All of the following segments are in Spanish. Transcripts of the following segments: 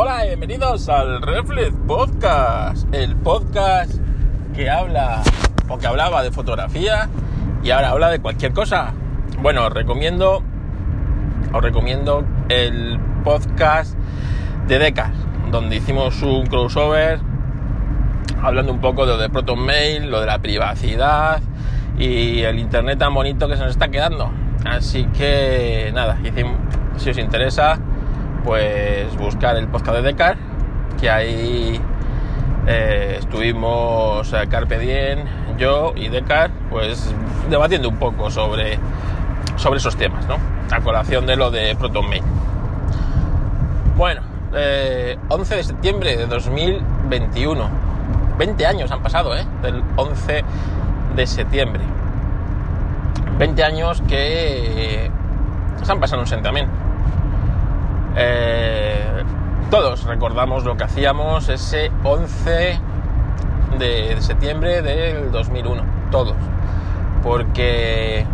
Hola bienvenidos al Reflex Podcast, el podcast que habla o que hablaba de fotografía y ahora habla de cualquier cosa. Bueno, os recomiendo, os recomiendo el podcast de Decas, donde hicimos un crossover hablando un poco de lo de Proton Mail, lo de la privacidad y el internet tan bonito que se nos está quedando. Así que nada, si os interesa, pues buscar el podcast de Decar, que ahí eh, estuvimos eh, Carpe Diem, yo y Decar, pues debatiendo un poco sobre, sobre esos temas, ¿no? A colación de lo de Proton Mail. Bueno, 11 eh, de septiembre de 2021. 20 años han pasado, ¿eh? Del 11 de septiembre. 20 años que se han pasado un sentamiento eh, todos recordamos lo que hacíamos ese 11 de septiembre del 2001, todos, porque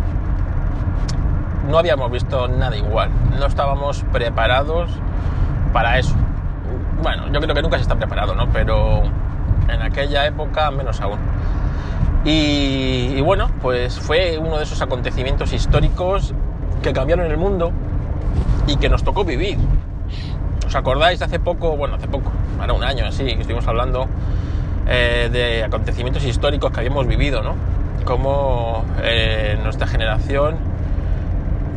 no habíamos visto nada igual, no estábamos preparados para eso. Bueno, yo creo que nunca se está preparado, ¿no? Pero en aquella época menos aún. y, bueno, pues fue uno de esos acontecimientos históricos que cambiaron el mundo y que nos tocó vivir. ¿Os acordáis hace poco, bueno, hace poco, ahora un año así, que estuvimos hablando eh, de acontecimientos históricos que habíamos vivido, ¿no? Como eh, nuestra generación,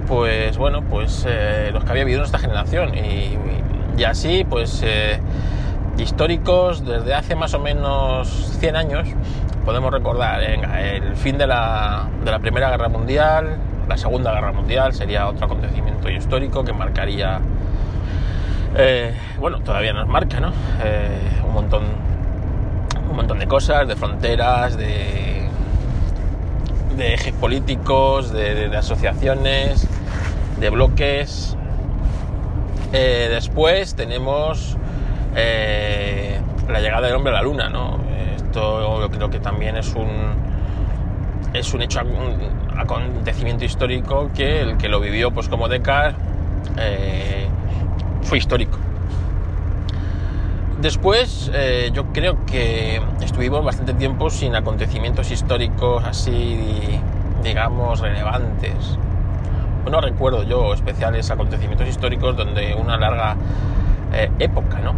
pues bueno, pues eh, los que había vivido nuestra generación y, y así, pues históricos desde hace más o menos 100 años, podemos recordar el fin de la, de la Primera Guerra Mundial, la Segunda Guerra Mundial sería otro acontecimiento histórico que marcaría, eh, bueno, todavía nos marca, ¿no? Eh, un montón, un montón de cosas, de fronteras, de, de ejes políticos, de, asociaciones, de bloques. Eh, después tenemos la llegada del hombre a la luna, ¿no? Esto yo creo que también es un es un hecho acontecimiento histórico que el que lo vivió pues como Descartes eh, fue histórico. Después eh, yo creo que estuvimos bastante tiempo sin acontecimientos históricos así, digamos, relevantes. No recuerdo yo especiales acontecimientos históricos donde una larga eh, época, ¿no?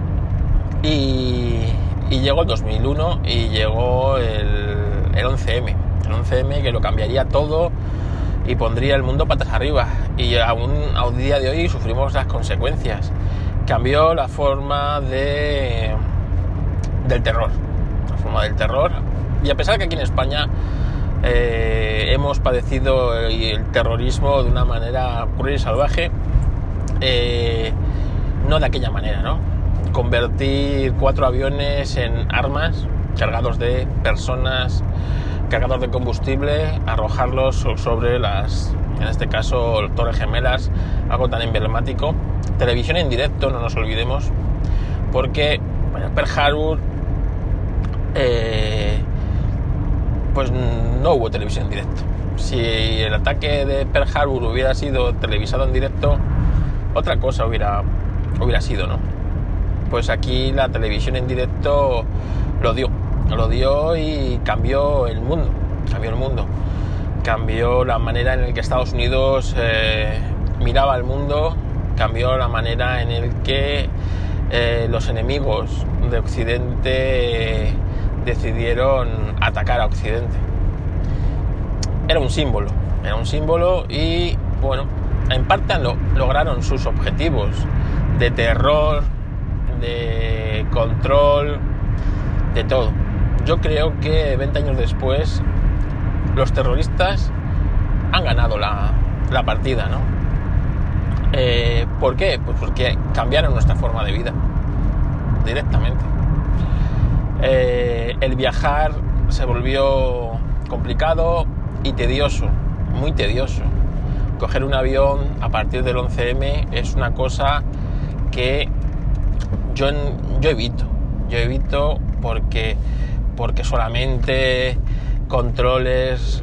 Y, llegó el 2001 y llegó el, el 11M 11M que lo cambiaría todo y pondría el mundo patas arriba. Y aún a día de hoy sufrimos las consecuencias. Cambió la forma de del terror. La forma del terror. Y a pesar que aquí en España eh, hemos padecido el, terrorismo de una manera cruel y salvaje, eh, no de aquella manera, ¿no? Convertir cuatro aviones en armas cargados de personas cargados de combustible, arrojarlos sobre las, en este caso, Torres Gemelas, algo tan emblemático. Televisión en directo, no nos olvidemos, porque bueno, Pearl Harbor, eh, pues no hubo televisión en directo. Si el ataque de Pearl Harbor hubiera sido televisado en directo, otra cosa hubiera, hubiera sido, ¿no? Pues aquí la televisión en directo lo dio lo dio y cambió el mundo, cambió el mundo, cambió la manera en la que Estados Unidos eh, miraba al mundo, cambió la manera en la que eh, los enemigos de Occidente decidieron atacar a Occidente. Era un símbolo, era un símbolo y bueno, en parte lo, lograron sus objetivos de terror, de control, de todo yo creo que 20 años después los terroristas han ganado la, partida, ¿no? Eh, ¿Por qué? Pues porque cambiaron nuestra forma de vida directamente. Eh, el viajar se volvió complicado y tedioso, muy tedioso. Coger un avión a partir del 11M es una cosa que yo, yo evito. Yo evito porque porque solamente controles,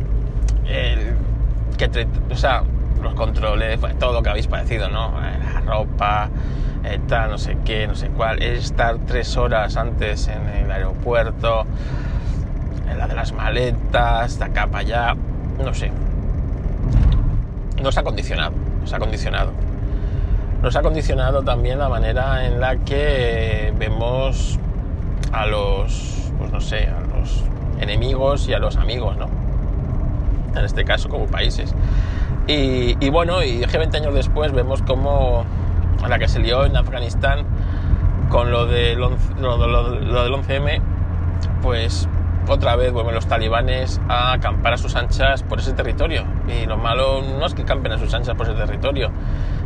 que o sea, los controles, pues, todo lo que habéis padecido, ¿no? Eh, la ropa, eh, tal, no sé qué, no sé cuál, es estar tres horas antes en el aeropuerto, en la de las maletas, de acá para allá, no sé. Nos ha condicionado, nos ha condicionado. Nos ha condicionado también la manera en la que vemos a los, pues no sé, a los enemigos y a los amigos, ¿no? En este caso como países. Y, bueno, y 20 años después vemos como la que se lió en Afganistán con lo del, 11, lo, del 11M, pues otra vez vuelven los talibanes a acampar a sus anchas por ese territorio. Y lo malo no es que campen a sus anchas por ese territorio,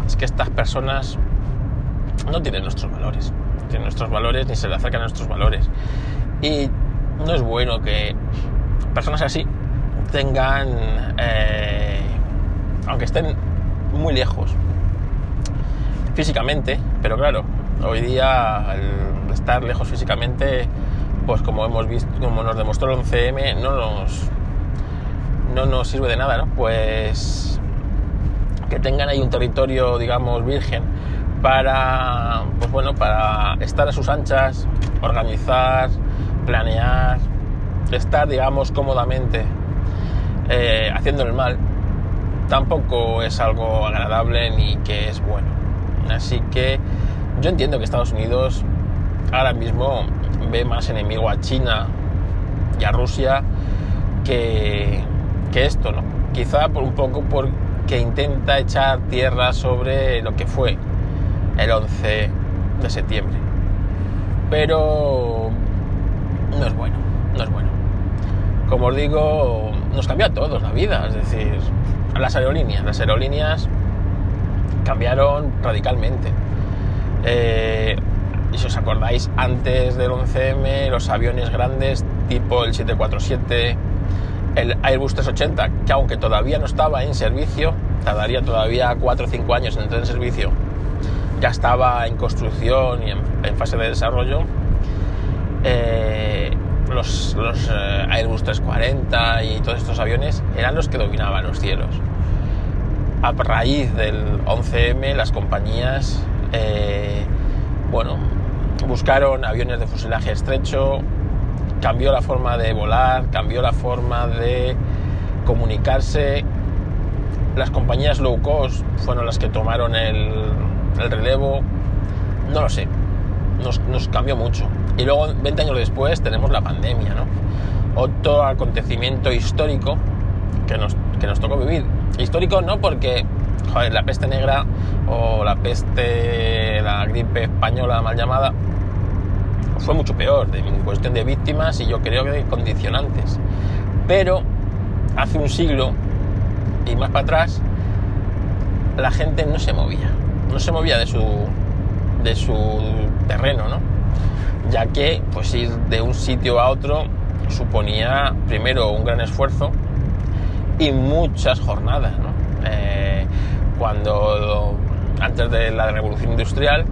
es que estas personas no tienen nuestros valores. Tienen nuestros valores ni se le acercan a nuestros valores. Y no es bueno que personas así tengan, eh, aunque estén muy lejos físicamente, pero claro, hoy día estar lejos físicamente, pues como hemos visto, como nos demostró el 11M, no nos, no nos sirve de nada, ¿no? Pues que tengan ahí un territorio, digamos, virgen para, pues bueno, para estar a sus anchas, organizar, planear, estar, digamos, cómodamente eh, haciendo el mal, tampoco es algo agradable ni que es bueno. Así que yo entiendo que Estados Unidos ahora mismo ve más enemigo a China y a Rusia que, que esto, ¿no? Quizá por un poco porque intenta echar tierra sobre lo que fue el 11 de septiembre. Pero no es bueno, no es bueno. Como os digo, nos cambió a todos la vida, es decir, a las aerolíneas. Las aerolíneas cambiaron radicalmente. Eh, y si os acordáis, antes del 11M, los aviones grandes tipo el 747, el Airbus 380, que aunque todavía no estaba en servicio, tardaría todavía 4 o 5 años en entrar en servicio, ya estaba en construcción y en, fase de desarrollo. Eh, los, eh, Airbus 340 y todos estos aviones eran los que dominaban los cielos. A raíz del 11M, las compañías, eh, bueno, buscaron aviones de fuselaje estrecho, cambió la forma de volar, cambió la forma de comunicarse. Las compañías low cost fueron las que tomaron el, relevo. No lo sé, nos, cambió mucho. Y luego, 20 años después, tenemos la pandemia, ¿no? Otro acontecimiento histórico que nos, que nos tocó vivir. Histórico no porque, la peste negra o la peste, la gripe española mal llamada, fue mucho peor en cuestión de víctimas y yo creo que de condicionantes. Pero hace un siglo y más para atrás, la gente no se movía, no se movía de su, de su terreno, ¿no? Ya que pues ir de un sitio a otro suponía primero un gran esfuerzo y muchas jornadas. Eh, cuando antes de la revolución industrial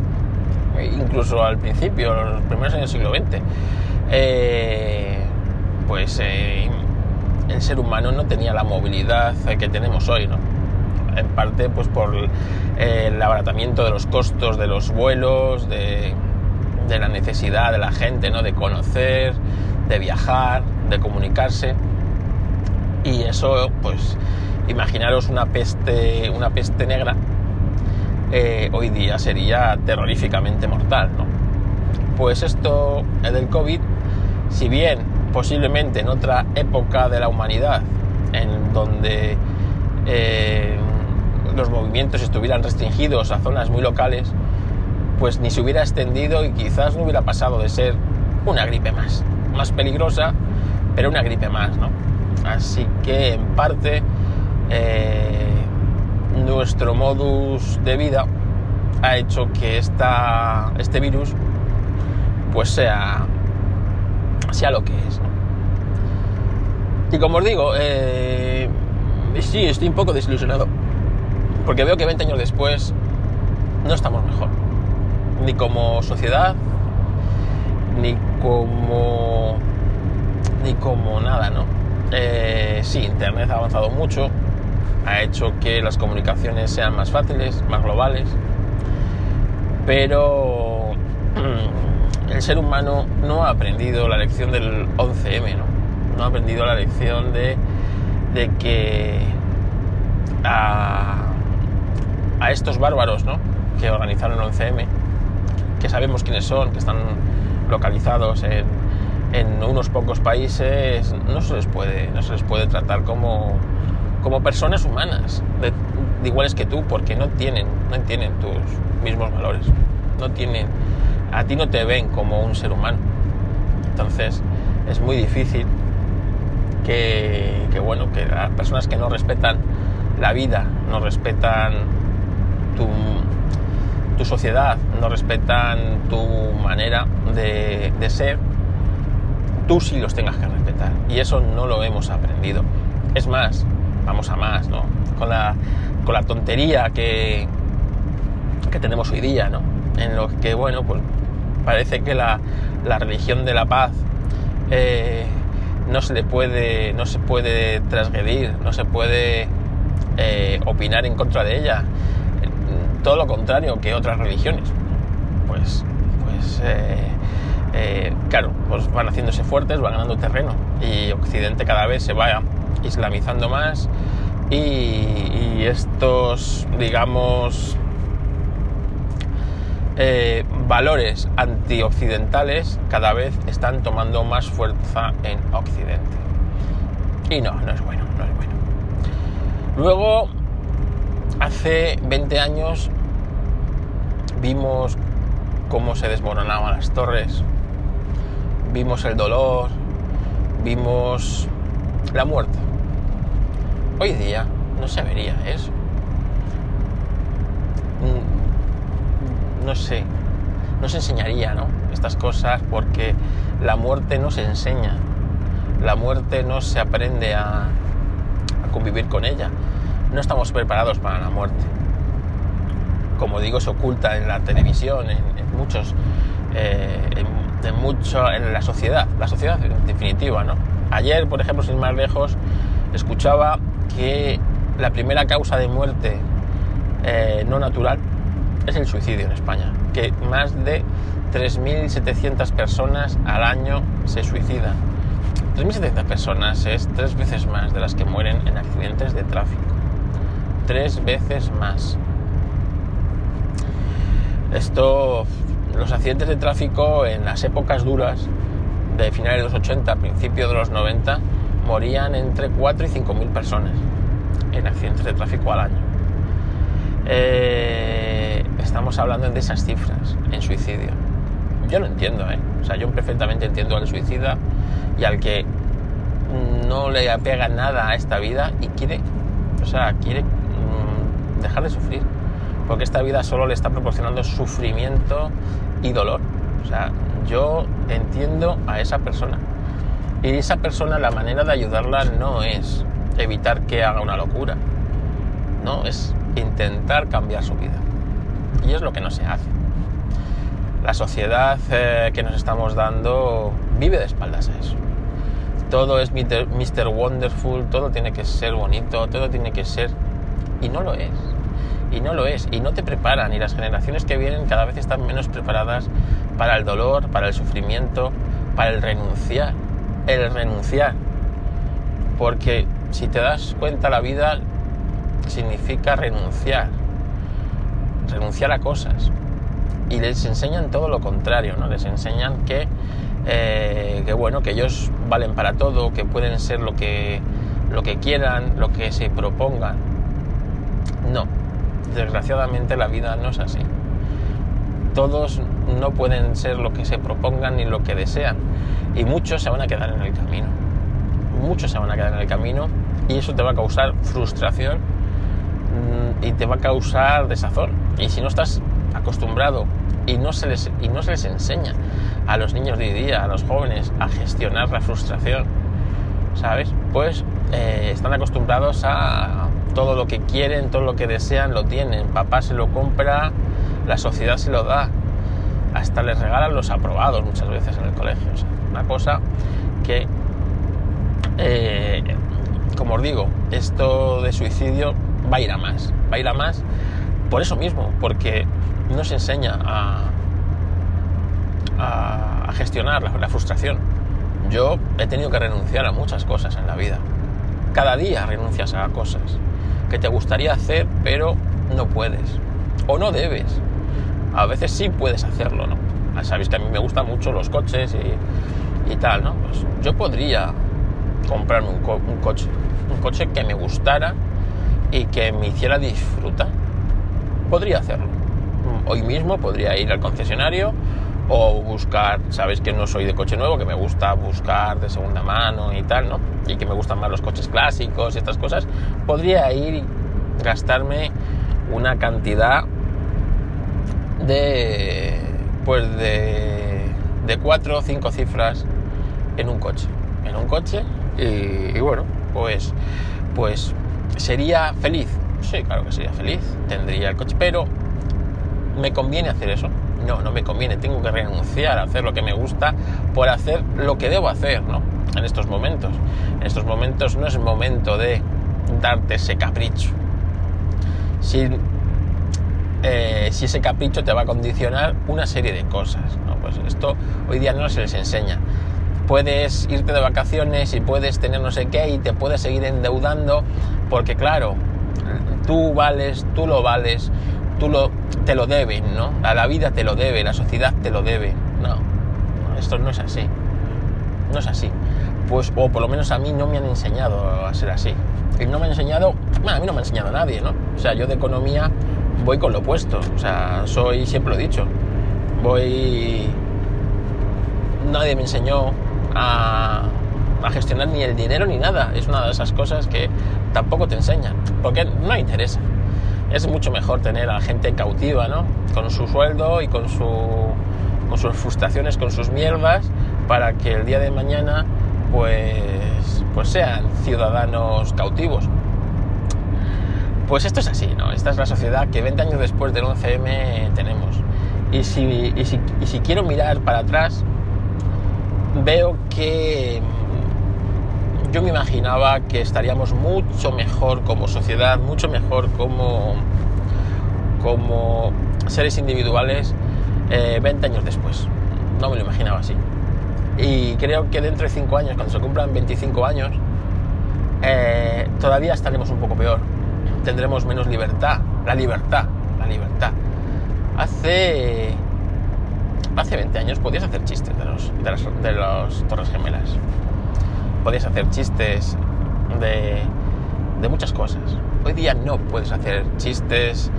incluso al principio, los primeros años del siglo XX, eh, pues eh, el ser humano no tenía la movilidad que tenemos hoy, ¿no? En parte pues por el abaratamiento de los costos de los vuelos, de, la necesidad de la gente, ¿no? De conocer, de viajar, de comunicarse. Y eso, pues, imaginaros una peste, una peste negra eh, hoy día sería terroríficamente mortal. ¿no? Pues esto del COVID, si bien posiblemente en otra época de la humanidad, en donde eh, los movimientos estuvieran restringidos a zonas muy locales, pues ni se hubiera extendido y quizás no hubiera pasado de ser una gripe más, más peligrosa, pero una gripe más, ¿no? Así que en parte eh, nuestro modus de vida ha hecho que esta, este virus pues sea, sea lo que es. Y como os digo, eh, sí, estoy un poco desilusionado. Porque veo que 20 años después no estamos mejor. Ni como sociedad, ni como. ni como nada, ¿no? Eh, sí, Internet ha avanzado mucho, ha hecho que las comunicaciones sean más fáciles, más globales, pero mm, el ser humano no ha aprendido la lección del 11M, ¿no? No ha aprendido la lección de, de que a, a estos bárbaros, ¿no? Que organizaron el 11M, que sabemos quiénes son, que están localizados en, en unos pocos países, no se les puede, no se les puede tratar como, como personas humanas, de, iguales que tú, porque no tienen, no tienen tus mismos valores. No tienen, a ti no te ven como un ser humano. Entonces es muy difícil que, que bueno, que las personas que no respetan la vida, no respetan tu, tu sociedad, no respetan tu manera de, de ser, tú sí los tengas que respetar. Y eso no lo hemos aprendido. Es más, vamos a más, ¿no? Con la, con la tontería que, que tenemos hoy día, ¿no? En lo que, bueno, pues parece que la, la religión de la paz eh, no se le puede, no se puede transgredir, no se puede eh, opinar en contra de ella. Todo lo contrario que otras religiones. Pues, pues eh, claro, pues van haciéndose fuertes, van ganando terreno y Occidente cada vez se va islamizando más y, y estos, digamos, eh, valores antioccidentales cada vez están tomando más fuerza en Occidente. Y no, no es bueno, no es bueno. Luego, hace 20 años, vimos cómo se desmoronaban las torres, vimos el dolor, vimos la muerte. Hoy día no se vería eso. Mm, no sé, no se enseñaría, ¿no? Estas cosas porque la muerte no se enseña. La muerte no se aprende a, a convivir con ella. No estamos preparados para la muerte. Como digo, se oculta en la televisión, en, en muchos, eh, en, mucho, en la sociedad, la sociedad en definitiva, ¿no? Ayer, por ejemplo, sin más lejos, escuchaba que la primera causa de muerte eh, no natural es el suicidio en España, que más de 3.700 personas al año se suicidan. 3.700 personas es tres veces más de las que mueren en accidentes de tráfico. Tres veces más. Esto, los accidentes de tráfico en las épocas duras de finales de los 80, principios de los 90, morían entre 4 y 5 mil personas en accidentes de tráfico al año. Eh, estamos hablando de esas cifras en suicidio. Yo lo entiendo, ¿eh? O sea, yo perfectamente entiendo al suicida y al que no le apega nada a esta vida y quiere, o sea, quiere dejar de sufrir. Porque esta vida solo le está proporcionando sufrimiento y dolor. O sea, yo entiendo a esa persona. Y esa persona la manera de ayudarla no es evitar que haga una locura, no, es intentar cambiar su vida. Y es lo que no se hace. La sociedad eh, que nos estamos dando vive de espaldas a eso. Todo es Mr. Wonderful, todo tiene que ser bonito, todo tiene que ser... Y no lo es. Y no lo es. Y no te preparan. Y las generaciones que vienen cada vez están menos preparadas para el dolor, para el sufrimiento, para el renunciar. El renunciar. Porque si te das cuenta, la vida significa renunciar. Renunciar a cosas. Y les enseñan todo lo contrario, ¿no? Les enseñan que, eh, que bueno, que ellos valen para todo, que pueden ser lo que, lo que quieran, lo que se propongan. No, desgraciadamente la vida no es así. Todos no pueden ser lo que se propongan ni lo que desean. Y muchos se van a quedar en el camino. Muchos se van a quedar en el camino y eso te va a causar frustración mm, y te va a causar desazón. Y si no estás acostumbrado y no se les, y no se les enseña a los niños de hoy día, a los jóvenes, a gestionar la frustración, ¿sabes? Pues eh, están acostumbrados a todo lo que quieren, todo lo que desean, lo tienen. Papá se lo compra, la sociedad se lo da. Hasta les regalan los aprobados muchas veces en el colegio. O una cosa que, eh, como os digo, esto de suicidio va a ir a más. Va ir a más por eso mismo, porque no se enseña a, gestionar la frustración. Yo he tenido que renunciar a muchas cosas en la vida. Cada día renuncias a cosas que te gustaría hacer, pero no puedes. O no debes. A veces sí puedes hacerlo, ¿no? Sabéis que a mí me gustan mucho los coches y, y tal, ¿no? Pues yo podría comprarme un, co- un coche. Un coche que me gustara y que me hiciera disfrutar. Podría hacerlo. Hoy mismo podría ir al concesionario o buscar, sabéis que no soy de coche nuevo, que me gusta buscar de segunda mano y tal, ¿no? Y que me gustan más los coches clásicos y estas cosas, podría ir y gastarme una cantidad de pues de, de cuatro o cinco cifras en un coche. En un coche y, y bueno, pues pues sería feliz. Sí, claro que sería feliz. Tendría el coche, pero ¿me conviene hacer eso? No, no me conviene. Tengo que renunciar a hacer lo que me gusta por hacer lo que debo hacer, ¿no? En estos momentos. En estos momentos no es momento de darte ese capricho. Si, eh, si ese capricho te va a condicionar una serie de cosas, ¿no? Pues esto hoy día no se les enseña. Puedes irte de vacaciones y puedes tener no sé qué y te puedes seguir endeudando porque claro, tú vales, tú lo vales, tú lo, te lo deben, ¿no? A la vida te lo debe, la sociedad te lo debe. No, esto no es así. No es así. Pues, o por lo menos a mí no me han enseñado a ser así. Y no me han enseñado, bueno, a mí no me ha enseñado nadie, ¿no? O sea, yo de economía voy con lo opuesto. O sea, soy, siempre lo he dicho, voy... Nadie me enseñó a, a gestionar ni el dinero ni nada. Es una de esas cosas que tampoco te enseñan, porque no interesa. Es mucho mejor tener a la gente cautiva, ¿no? Con su sueldo y con, su, con sus frustraciones, con sus mierdas, para que el día de mañana pues, pues sean ciudadanos cautivos. Pues esto es así, ¿no? Esta es la sociedad que 20 años después del 11M tenemos. Y si, y si, y si quiero mirar para atrás, veo que yo me imaginaba que estaríamos mucho mejor como sociedad, mucho mejor como, como seres individuales eh, 20 años después. No me lo imaginaba así. Y creo que dentro de 5 años, cuando se cumplan 25 años, eh, todavía estaremos un poco peor. Tendremos menos libertad. La libertad, la libertad. Hace, hace 20 años podías hacer chistes de los, de las, de los Torres Gemelas podías hacer chistes de, de, muchas cosas. Hoy día no puedes hacer chistes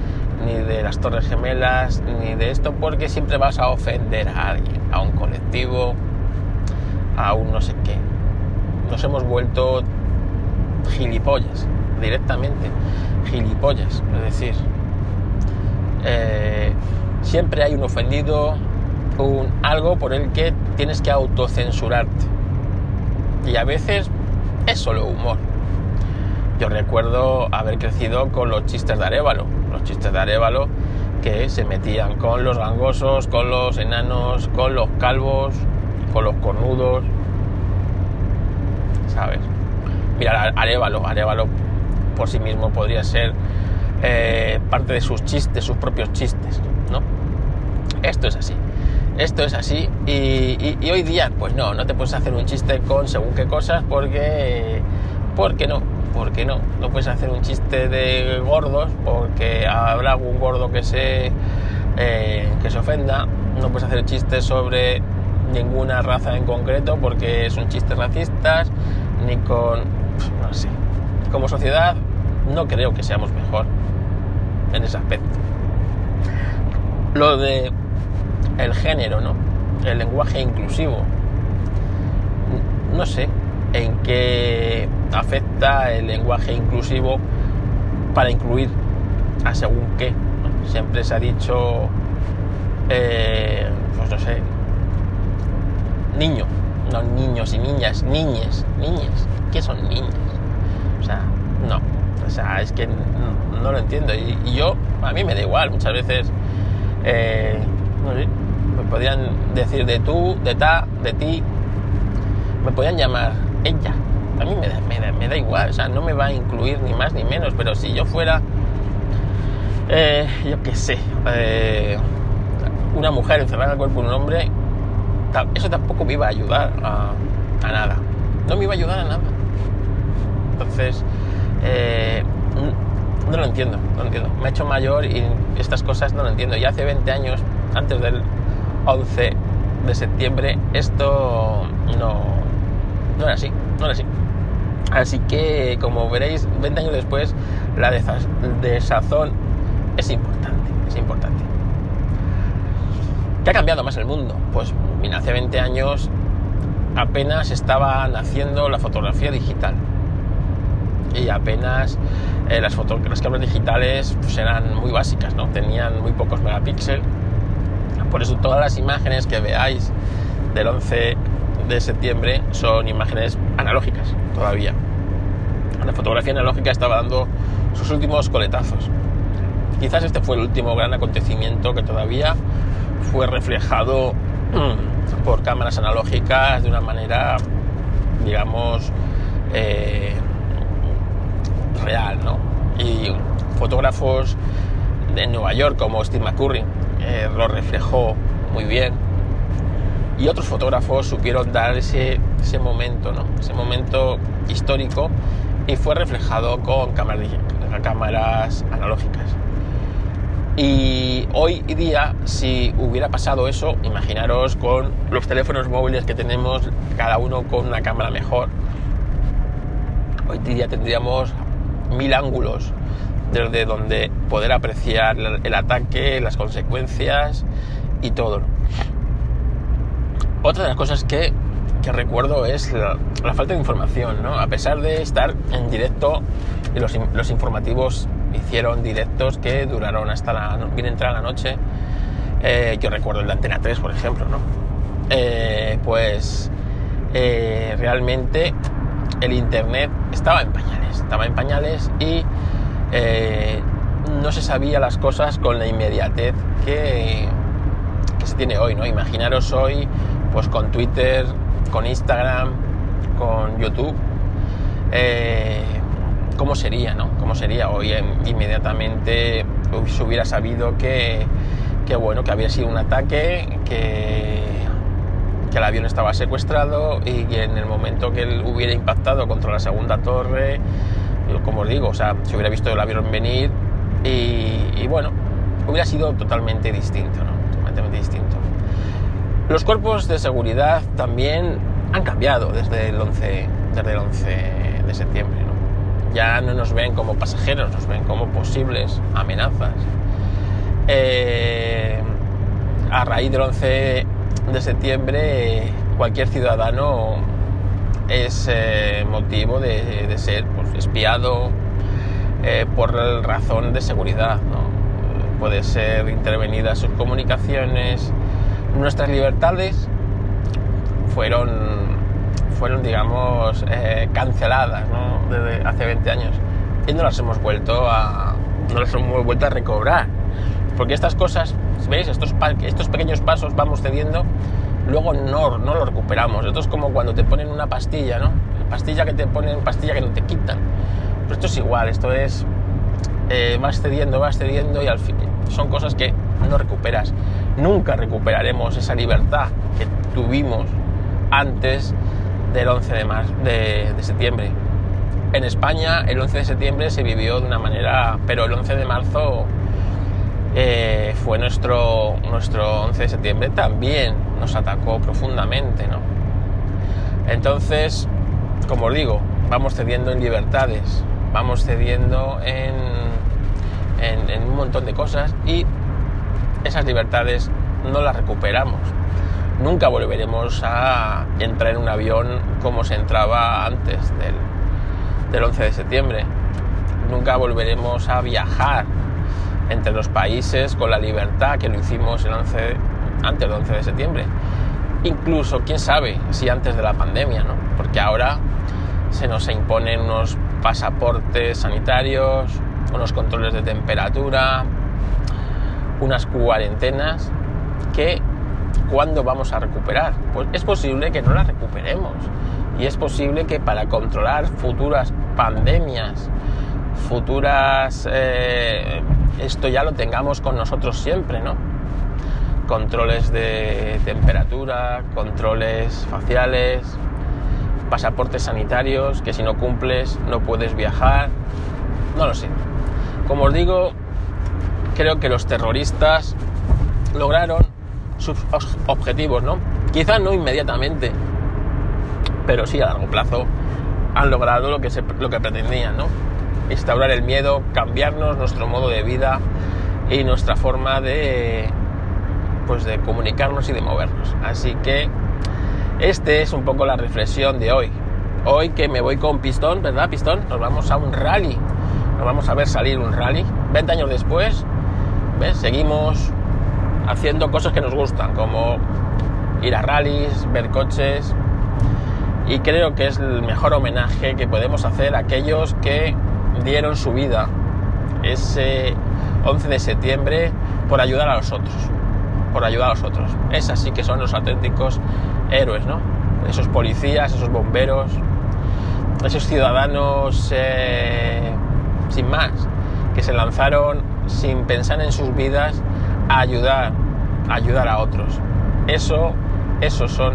ni de las Torres Gemelas ni de esto porque siempre vas a ofender a alguien, a un colectivo, a un no sé qué. Nos hemos vuelto gilipollas, directamente, gilipollas. Es decir, eh, siempre hay un ofendido, un algo por el que tienes que autocensurarte y a veces es solo humor. Yo recuerdo haber crecido con los chistes de Arevalo, los chistes de Arevalo que se metían con los gangosos, con los enanos, con los calvos, con los cornudos, ¿sabes? Mira, Arevalo, Arevalo por sí mismo podría ser eh, parte de sus chistes, sus propios chistes, ¿no? Esto es así esto es así y, hoy día pues no, no te puedes hacer un chiste con según qué cosas porque, porque no, porque no, no puedes hacer un chiste de gordos porque habrá algún gordo que se, eh, que se ofenda, no puedes hacer chistes sobre ninguna raza en concreto porque son chistes racistas, ni con, no sé, como sociedad no creo que seamos mejor en ese aspecto. Lo de el género, ¿no? El lenguaje inclusivo. No sé en qué afecta el lenguaje inclusivo para incluir a según qué. Siempre se ha dicho, eh, pues no sé, niño, no niños y niñas, niñes, niñas. ¿Qué son niñas? O sea, no. O sea, es que no, lo entiendo. Y, y, yo, a mí me da igual, muchas veces. Eh, no sé, me podían decir de tú, de ta, de ti, me podían llamar ella. A mí me da, igual, o sea, no me va a incluir ni más ni menos, pero si yo fuera Eh, yo qué sé, eh, una mujer encerrada en el cuerpo de un hombre, eso tampoco me iba a ayudar a, nada. No me iba a ayudar a nada. Entonces, eh, no lo entiendo, no lo entiendo. Me he hecho mayor y estas cosas no lo entiendo. Y hace 20 años, antes del 11 de septiembre, esto no, no era así, no era así. Así que, como veréis, 20 años después, la desazón es importante, es importante. ¿Qué ha cambiado más el mundo? Pues hace 20 años apenas estaba naciendo la fotografía digital. Y apenas eh, las, las cámaras digitales pues, eran muy básicas, ¿no? Tenían muy pocos megapíxeles. Por eso todas las imágenes que veáis del 11 de septiembre son imágenes analógicas todavía. La fotografía analógica estaba dando sus últimos coletazos. Quizás este fue el último gran acontecimiento que todavía fue reflejado mm, por cámaras analógicas de una manera, digamos, eh, real, ¿no? Y fotógrafos de Nueva York como Steve McCurry eh, lo reflejó muy bien y otros fotógrafos supieron dar ese, ese momento, ¿no? ese momento histórico y fue reflejado con cámaras, cámaras analógicas. Y hoy día, si hubiera pasado eso, imaginaros con los teléfonos móviles que tenemos, cada uno con una cámara mejor. Hoy día tendríamos mil ángulos desde donde poder apreciar el ataque, las consecuencias y todo. Otra de las cosas que, recuerdo es la, falta de información, ¿no? A pesar de estar en directo, los, los informativos hicieron directos que duraron hasta la, bien entrada la noche. Eh, yo recuerdo el de Antena 3, por ejemplo, ¿no? Eh, pues eh, realmente el Internet estaba en pañales, estaba en pañales y no se sabía las cosas con la inmediatez que, que se tiene hoy, ¿no? Imaginaros hoy pues con Twitter, con Instagram, con YouTube, eh, ¿cómo sería, no? ¿Cómo sería? Hoy inmediatamente se hubiera sabido que, bueno, que había sido un ataque, que, que el avión estaba secuestrado y que en el momento que él hubiera impactado contra la segunda torre, como os digo, o sea, se hubiera visto el avión venir y, y bueno, hubiera sido totalmente distinto, ¿no? Totalmente distinto. Los cuerpos de seguridad también han cambiado desde el 11, desde el 11 de septiembre. Ya no nos ven como pasajeros, nos ven como posibles amenazas. Eh, a raíz del 11 de septiembre, cualquier ciudadano es eh, motivo de, ser pues, espiado eh, por razón de seguridad. Puede ser intervenida sus comunicaciones, nuestras libertades fueron, fueron digamos, eh, canceladas desde hace 20 años y no las hemos vuelto a, no las hemos vuelto a recobrar. Porque estas cosas, ¿veis? Estos, estos pequeños pasos vamos cediendo, luego no, no lo recuperamos. Esto es como cuando te ponen una pastilla, ¿no? Pastilla que te ponen, pastilla que no te quitan. Pero esto es igual, esto es, eh, vas cediendo, vas cediendo y al fin son cosas que no recuperas. Nunca recuperaremos esa libertad que tuvimos antes del 11 de, de, septiembre. En España el 11 de septiembre se vivió de una manera, pero el 11 de marzo eh, fue nuestro, nuestro 11 de septiembre, también nos atacó profundamente. ¿no? Entonces, como os digo, vamos cediendo en libertades, vamos cediendo en, un montón de cosas y esas libertades no las recuperamos. Nunca volveremos a entrar en un avión como se entraba antes del, del 11 de septiembre. Nunca volveremos a viajar entre los países con la libertad que lo hicimos el 11, antes del 11 de septiembre. Incluso, quién sabe, si antes de la pandemia, ¿no? Porque ahora se nos imponen unos pasaportes sanitarios, unos controles de temperatura, unas cuarentenas que ¿cuándo vamos a recuperar? Pues es posible que no las recuperemos y es posible que para controlar futuras pandemias, futuras eh, esto ya lo tengamos con nosotros siempre, ¿no? Controles de temperatura, controles faciales, pasaportes sanitarios, que si no cumples no puedes viajar, no lo sé. Como os digo, creo que los terroristas lograron sus objetivos, ¿no? Quizás no inmediatamente, pero sí a largo plazo han logrado lo que, lo que pretendían, ¿no? Instaurar el miedo, cambiarnos nuestro modo de vida y nuestra forma de, pues de comunicarnos y de movernos. Así que este es un poco la reflexión de hoy. Hoy que me voy con Pistón, ¿verdad, Pistón? Nos vamos a un rally. Nos vamos a ver salir un rally. 20 años después, ¿ves? Seguimos haciendo cosas que nos gustan, como ir a rallies, ver coches. Y creo que es el mejor homenaje que podemos hacer a aquellos que dieron su vida ese 11 de septiembre por ayudar a los otros. Por ayudar a los otros. Esas sí que son los auténticos héroes, ¿no? Esos policías, esos bomberos, esos ciudadanos eh, sin más, que se lanzaron sin pensar en sus vidas a ayudar, a ayudar a otros. Eso, esos son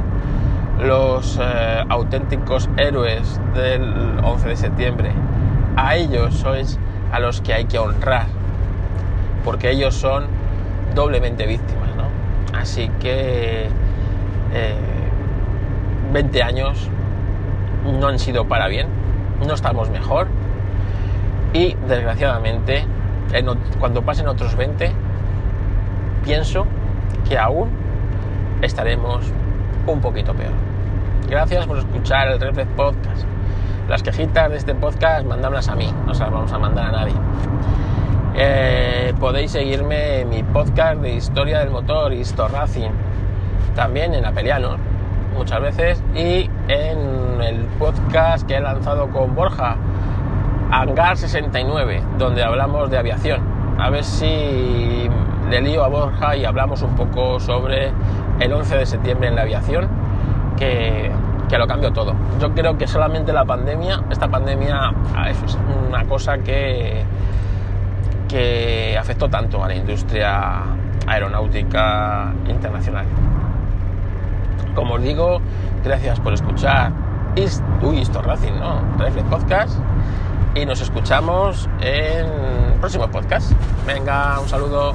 los eh, auténticos héroes del 11 de septiembre. A ellos sois a los que hay que honrar, porque ellos son doblemente víctimas, ¿no? Así que 20 eh, años no han sido para bien, no estamos mejor y desgraciadamente cuando pasen otros 20 pienso que aún estaremos un poquito peor. Gracias por escuchar el Reflex Podcast. Las quejitas de este podcast, mandadlas a mí, no se las vamos a mandar a nadie. Eh, podéis seguirme en mi podcast de historia del motor, Histo Racing, también en Apeliano, muchas veces, y en el podcast que he lanzado con Borja, Hangar 69, donde hablamos de aviación. A ver si le lío a Borja y hablamos un poco sobre el 11 de septiembre en la aviación, que, que lo cambió todo. Yo creo que solamente la pandemia, esta pandemia es una cosa que, que afectó tanto a la industria aeronáutica internacional. Como os digo, gracias por escuchar Uy, esto Racing, ¿no? Reflex Podcast. Y nos escuchamos en próximo podcast. Venga, un saludo.